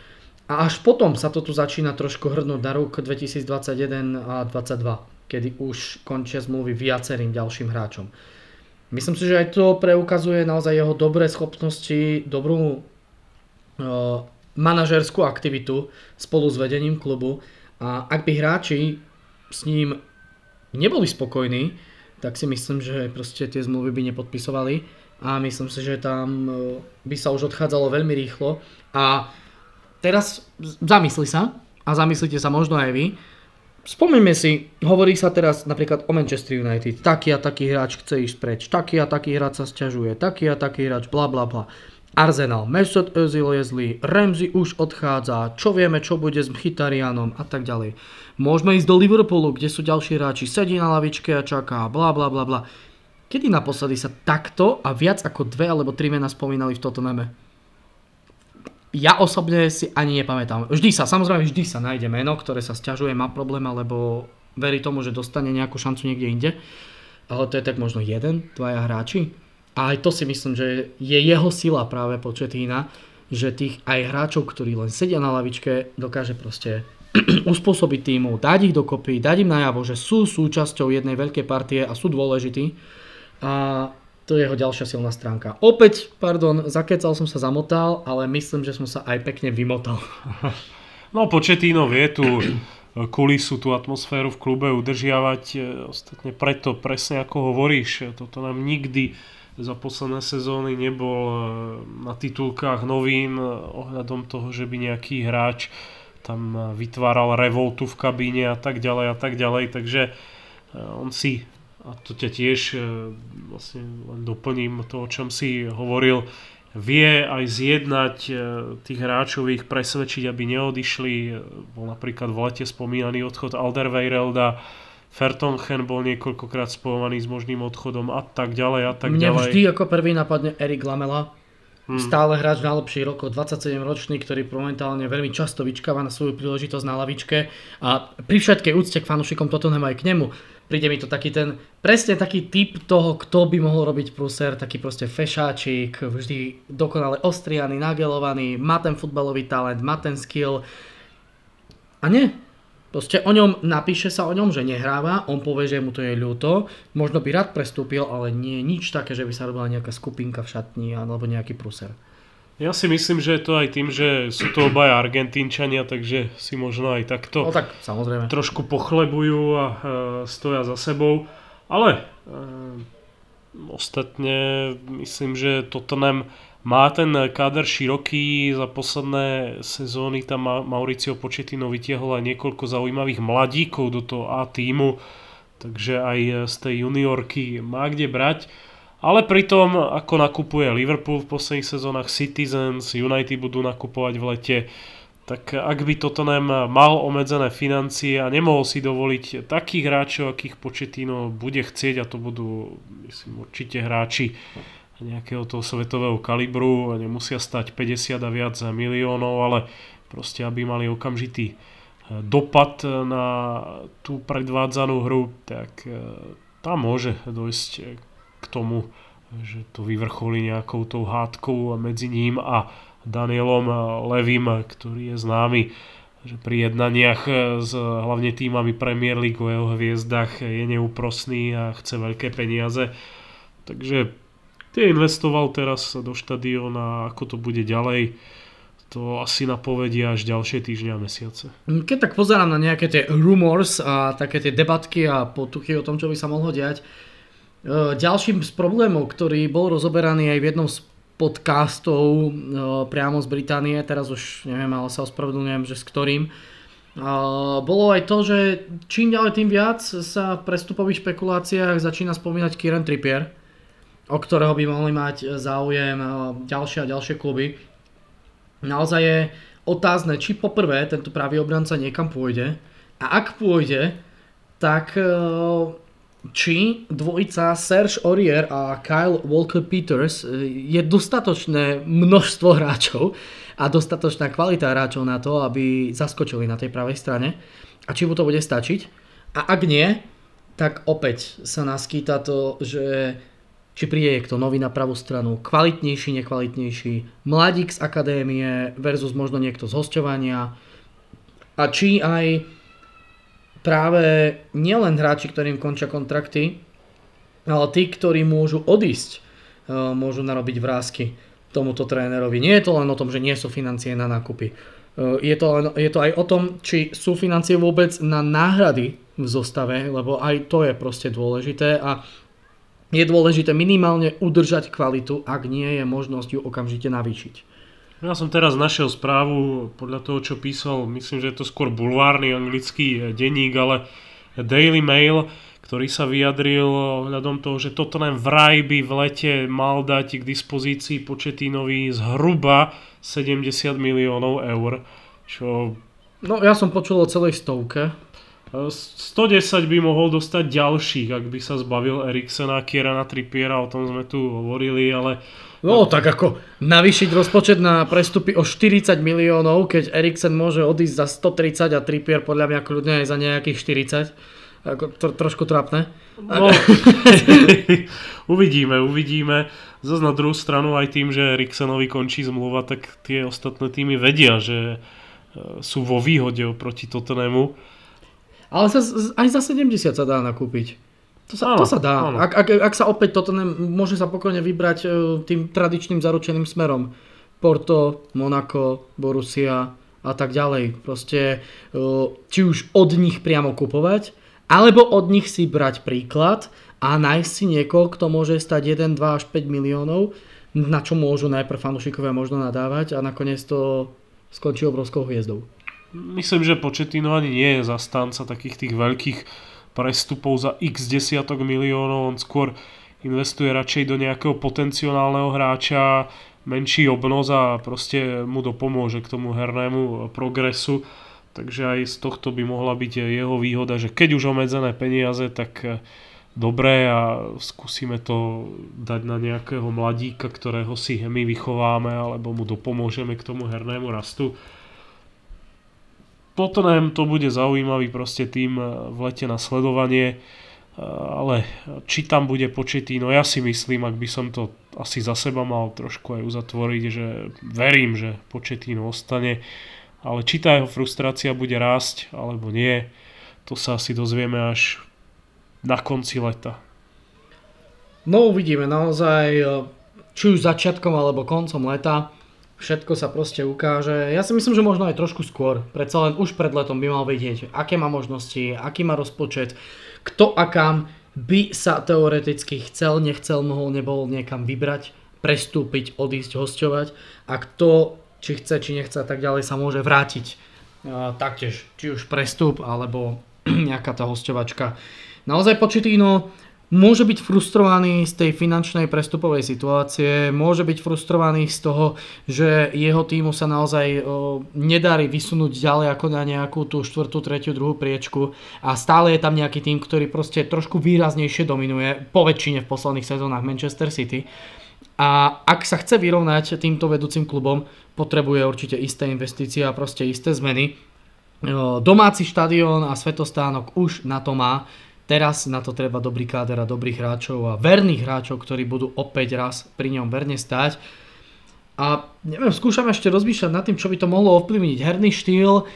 A až potom sa to tu začína trošku hrnúť na rok 2021 a 2022, kedy už končia zmluvy viacerým ďalším hráčom. Myslím si, že aj to preukazuje naozaj jeho dobré schopnosti, dobrú manažerskú aktivitu spolu s vedením klubu. A ak by hráči s ním neboli spokojní, tak si myslím, že proste tie zmluvy by nepodpisovali. A myslím si, že tam uh, by sa už odchádzalo veľmi rýchlo. A teraz zamysli sa a zamyslite sa možno aj vy, Spomeňme si, hovorí sa teraz napríklad o Manchester United, taký a taký hráč chce ísť preč, taký a taký hráč sa sťažuje, taký a taký hráč, bla bla bla. Arsenal, Mesut Özil je zlý, Ramsey už odchádza, čo vieme, čo bude s Mchitarianom a tak ďalej. Môžeme ísť do Liverpoolu, kde sú ďalší hráči, sedí na lavičke a čaká, bla bla bla bla. Kedy naposledy sa takto a viac ako dve alebo tri mená spomínali v Tottenhame? Ja osobne si ani nepamätám. Vždy sa, samozrejme vždy sa nájde meno, ktoré sa sťažuje, má problém, alebo verí tomu, že dostane nejakú šancu niekde inde. Ale to je tak možno jeden, dvaja hráči. A aj to si myslím, že je jeho sila práve Početína, že tých aj hráčov, ktorí len sedia na lavičke, dokáže proste uspôsobiť týmu, dať ich dokopy, dať im najavo, že sú súčasťou jednej veľkej partie a sú dôležití. A to je jeho ďalšia silná stránka. Opäť, pardon, zakecal som sa zamotal, ale myslím, že som sa aj pekne vymotal. No Početino vie tú kulisu, tú atmosféru v klube udržiavať. E, ostatne preto, presne ako hovoríš, toto nám nikdy za posledné sezóny nebol e, na titulkách novín e, ohľadom toho, že by nejaký hráč tam vytváral revoltu v kabíne a tak ďalej a tak ďalej, takže on si a to ťa tiež vlastne len doplním to, o čom si hovoril, vie aj zjednať tých hráčov, ich presvedčiť, aby neodišli. Bol napríklad v lete spomínaný odchod Alderweirelda, Fertonchen bol niekoľkokrát spomínaný s možným odchodom a tak ďalej a tak Mne ďalej. vždy ako prvý napadne Erik Lamela, Hmm. Stále hráč najlepší rokov, 27 ročný, ktorý momentálne veľmi často vyčkáva na svoju príležitosť na lavičke a pri všetkej úcte k fanúšikom Tottenham aj k nemu. Príde mi to taký ten, presne taký typ toho, kto by mohol robiť pruser, taký proste fešáčik, vždy dokonale ostrianý, nagelovaný, má ten futbalový talent, má ten skill. A nie, Proste o ňom, napíše sa o ňom, že nehráva, on povie, že mu to je ľúto, možno by rád prestúpil, ale nie je nič také, že by sa robila nejaká skupinka v šatni alebo nejaký pruser. Ja si myslím, že je to aj tým, že sú to obaja Argentínčania, takže si možno aj takto no, tak, samozrejme. trošku pochlebujú a e, stoja za sebou. Ale e, ostatne myslím, že Tottenham má ten káder široký, za posledné sezóny tam Mauricio Početino vytiahol aj niekoľko zaujímavých mladíkov do toho A týmu, takže aj z tej juniorky má kde brať. Ale pritom, ako nakupuje Liverpool v posledných sezónach, Citizens, United budú nakupovať v lete, tak ak by Tottenham mal obmedzené financie a nemohol si dovoliť takých hráčov, akých Početino bude chcieť, a to budú, myslím, určite hráči nejakého toho svetového kalibru, nemusia stať 50 a viac miliónov, ale proste aby mali okamžitý e, dopad na tú predvádzanú hru, tak e, tam môže dojsť k tomu, že to vyvrcholí nejakou tou hádkou medzi ním a Danielom Levim, ktorý je známy že pri jednaniach s hlavne týmami Premier League o jeho hviezdach je neúprosný a chce veľké peniaze. Takže Tie investoval teraz do štadióna, ako to bude ďalej, to asi napovedia až ďalšie týždňa a mesiace. Keď tak pozerám na nejaké tie rumors a také tie debatky a potuchy o tom, čo by sa mohlo diať, e, ďalším z problémov, ktorý bol rozoberaný aj v jednom z podcastov priamo z Británie, teraz už neviem, ale sa ospravedlňujem, že s ktorým. Bolo aj to, že čím ďalej tým viac sa v prestupových špekuláciách začína spomínať Kieran Trippier, o ktorého by mohli mať záujem ďalšie a ďalšie kluby. Naozaj je otázne, či poprvé tento pravý obranca niekam pôjde a ak pôjde, tak či dvojica Serge Aurier a Kyle Walker-Peters e, je dostatočné množstvo hráčov a dostatočná kvalita hráčov na to, aby zaskočili na tej pravej strane a či mu to bude stačiť. A ak nie, tak opäť sa naskýta to, že či príde niekto nový na pravú stranu, kvalitnejší, nekvalitnejší, mladík z akadémie versus možno niekto z hostovania a či aj práve nielen hráči, ktorým končia kontrakty, ale tí, ktorí môžu odísť, e, môžu narobiť vrázky tomuto trénerovi. Nie je to len o tom, že nie sú financie na nákupy. E, je to, len, je to aj o tom, či sú financie vôbec na náhrady v zostave, lebo aj to je proste dôležité a je dôležité minimálne udržať kvalitu, ak nie je možnosť ju okamžite navýšiť. Ja som teraz našiel správu podľa toho, čo písal, myslím, že je to skôr bulvárny anglický eh, denník, ale Daily Mail, ktorý sa vyjadril ohľadom toho, že Tottenham vraj by v lete mal dať k dispozícii Početínovi zhruba 70 miliónov eur, čo... No ja som počul o celej stovke. 110 eh, by mohol dostať ďalších, ak by sa zbavil Eriksena, Kierana Trippiera, o tom sme tu hovorili, ale No tak ako navýšiť rozpočet na prestupy o 40 miliónov, keď Eriksen môže odísť za 130 a Trippier podľa mňa kľudne aj za nejakých 40. Ako, to, trošku trápne. No, uvidíme, uvidíme. Zase na druhú stranu aj tým, že Eriksenovi končí zmluva, tak tie ostatné týmy vedia, že e, sú vo výhode oproti Tottenhamu. Ale sa, aj za 70 sa dá nakúpiť. To sa, áno, to sa dá. Ak, ak, ak sa opäť toto ne, môže sa pokojne vybrať uh, tým tradičným zaručeným smerom. Porto, Monaco, Borussia a tak ďalej. Proste uh, či už od nich priamo kupovať, alebo od nich si brať príklad a nájsť si niekoho, kto môže stať 1, 2 až 5 miliónov, na čo môžu najprv fanúšikovia možno nadávať a nakoniec to skončí obrovskou hviezdou. Myslím, že Početino ani nie je zastanca takých tých veľkých prestupov za x desiatok miliónov, on skôr investuje radšej do nejakého potenciálneho hráča, menší obnos a proste mu dopomôže k tomu hernému progresu. Takže aj z tohto by mohla byť jeho výhoda, že keď už obmedzené peniaze, tak eh, dobré a skúsime to dať na nejakého mladíka, ktorého si my vychováme alebo mu dopomôžeme k tomu hernému rastu. Tottenham to bude zaujímavý proste tým eh, v lete na sledovanie, eh, ale či tam bude početý, no ja si myslím, ak by som to asi za seba mal trošku aj uzatvoriť, že verím, že Početíno ostane, ale či tá jeho frustrácia bude rásť alebo nie, to sa asi dozvieme až na konci leta. No uvidíme naozaj, eh, či už začiatkom alebo koncom leta všetko sa proste ukáže. Ja si myslím, že možno aj trošku skôr. Predsa len už pred letom by mal vedieť, aké má možnosti, aký má rozpočet, kto a kam by sa teoreticky chcel, nechcel, mohol, nebol niekam vybrať, prestúpiť, odísť, hostovať a kto, či chce, či nechce a tak ďalej sa môže vrátiť uh, taktiež, či už prestup alebo nejaká tá hostovačka. Naozaj Početino môže byť frustrovaný z tej finančnej prestupovej situácie, môže byť frustrovaný z toho, že jeho týmu sa naozaj nedarí vysunúť ďalej ako na nejakú tú štvrtú, tretiu, druhú priečku a stále je tam nejaký tým, ktorý proste trošku výraznejšie dominuje, po väčšine v posledných sezónach Manchester City. A ak sa chce vyrovnať týmto vedúcim klubom, potrebuje určite isté investície a proste isté zmeny. Domáci štadión a svetostánok už na to má Teraz na to treba dobrý káder a dobrých hráčov a verných hráčov, ktorí budú opäť raz pri ňom verne stáť. A neviem, skúšam ešte rozmýšľať nad tým, čo by to mohlo ovplyvniť. Herný štýl,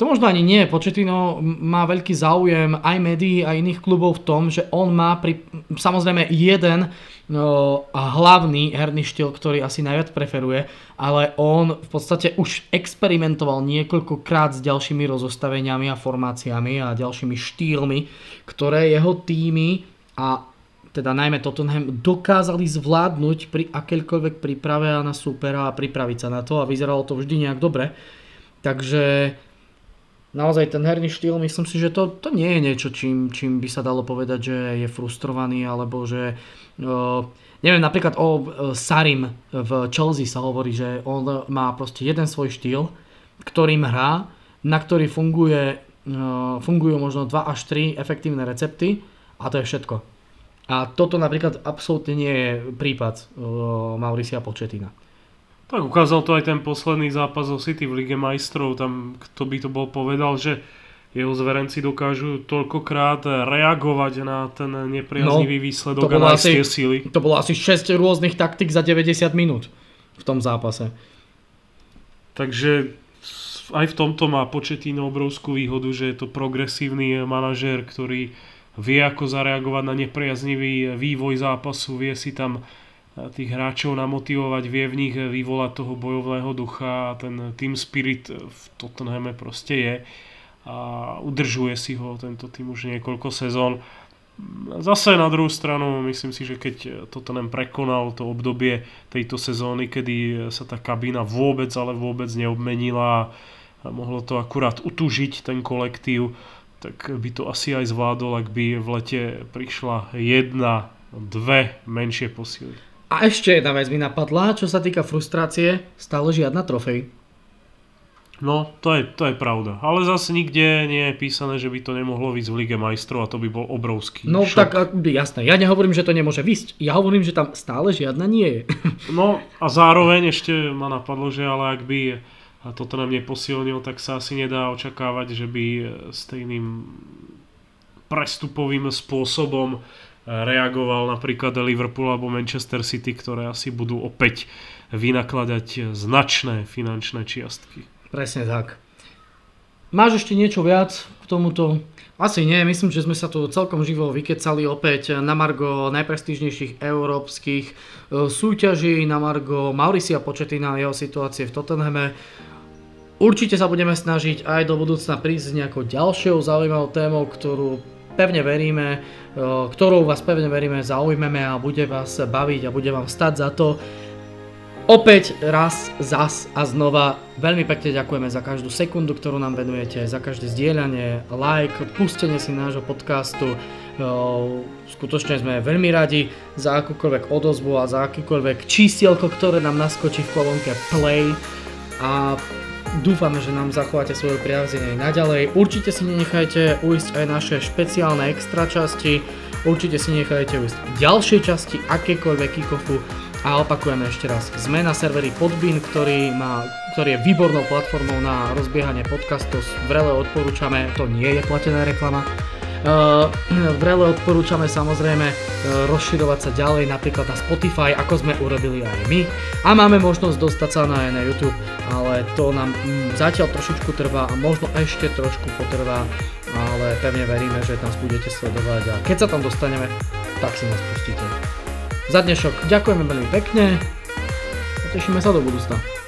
to možno ani nie. Početino má veľký záujem aj médií, aj iných klubov v tom, že on má pri, samozrejme jeden no, hlavný herný štýl, ktorý asi najviac preferuje, ale on v podstate už experimentoval niekoľkokrát s ďalšími rozostaveniami a formáciami a ďalšími štýlmi, ktoré jeho týmy a teda najmä Tottenham, dokázali zvládnuť pri akékoľvek príprave na supera a pripraviť sa na to a vyzeralo to vždy nejak dobre. Takže naozaj ten herný štýl, myslím si, že to, to nie je niečo, čím, čím by sa dalo povedať, že je frustrovaný, alebo že... Uh, neviem, napríklad o uh, Sarim v Chelsea sa hovorí, že on má proste jeden svoj štýl, ktorým hrá, na ktorý funguje, uh, fungujú možno 2 až 3 efektívne recepty a to je všetko. A toto napríklad absolútne nie je prípad uh, Mauricia Početina. Tak ukázal to aj ten posledný zápas o City v Lige majstrov, tam kto by to bol povedal, že jeho zverenci dokážu toľkokrát reagovať na ten nepriaznivý no, výsledok a nájsť tie síly. To bolo asi 6 rôznych taktik za 90 minút v tom zápase. Takže aj v tomto má Početino obrovskú výhodu, že je to progresívny manažér, ktorý vie ako zareagovať na nepriaznivý vývoj zápasu, vie si tam tých hráčov namotivovať, vie v nich vyvolať toho bojovného ducha a ten team spirit v Tottenhame proste je a udržuje si ho tento tým už niekoľko sezón. Zase na druhú stranu, myslím si, že keď Tottenham prekonal to obdobie tejto sezóny, kedy sa tá kabína vôbec, ale vôbec neobmenila a mohlo to akurát utúžiť ten kolektív, tak by to asi aj zvládol, ak by v lete prišla jedna, dve menšie posily. A ešte jedna vec mi napadla, čo sa týka frustrácie, stále žiadna trofej. No, to je, to je pravda. Ale zase nikde nie je písané, že by to nemohlo výsť v Lige majstrov a to by bol obrovský No šok. tak jasné, ja nehovorím, že to nemôže výsť. Ja hovorím, že tam stále žiadna nie je. no a zároveň ešte ma napadlo, že ale ak by toto nám neposilnil, tak sa asi nedá očakávať, že by stejným prestupovým spôsobom reagoval napríklad Liverpool alebo Manchester City, ktoré asi budú opäť vynakladať značné finančné čiastky. Presne tak. Máš ešte niečo viac k tomuto? Asi nie, myslím, že sme sa tu celkom živo vykecali opäť na Margo najprestížnejších európskych e, súťaží, na Margo Mauricia Početina a jeho situácie v Tottenhame. Určite sa budeme snažiť aj do budúcna prísť s nejakou ďalšou zaujímavou témou, ktorú pevne veríme, ktorou vás pevne veríme zaujmeme a bude vás baviť a bude vám stať za to. Opäť raz, zas a znova veľmi pekne ďakujeme za každú sekundu, ktorú nám venujete, za každé zdieľanie, like, pustenie si nášho podcastu. Skutočne sme veľmi radi za akúkoľvek odozvu a za akýkoľvek čísielko, ktoré nám naskočí v kolónke play. A Dúfame, že nám zachováte svoju priazeň aj naďalej. Určite si nenechajte ujsť aj naše špeciálne extra časti. Určite si nechajte ujsť ďalšie časti akékoľvek kickofu. A opakujeme ešte raz, sme na serveri Podbean, ktorý, má, ktorý je výbornou platformou na rozbiehanie podcastov. Vrele odporúčame, to nie je platená reklama. Uh, vrele odporúčame samozrejme uh, rozširovať sa ďalej napríklad na Spotify, ako sme urobili aj my. A máme možnosť dostať sa aj na YouTube, ale to nám mm, zatiaľ trošičku trvá a možno ešte trošku potrvá, ale pevne veríme, že nás budete sledovať a keď sa tam dostaneme, tak si nás pustíte. Za dnešok ďakujeme veľmi pekne a tešíme sa do budúcna.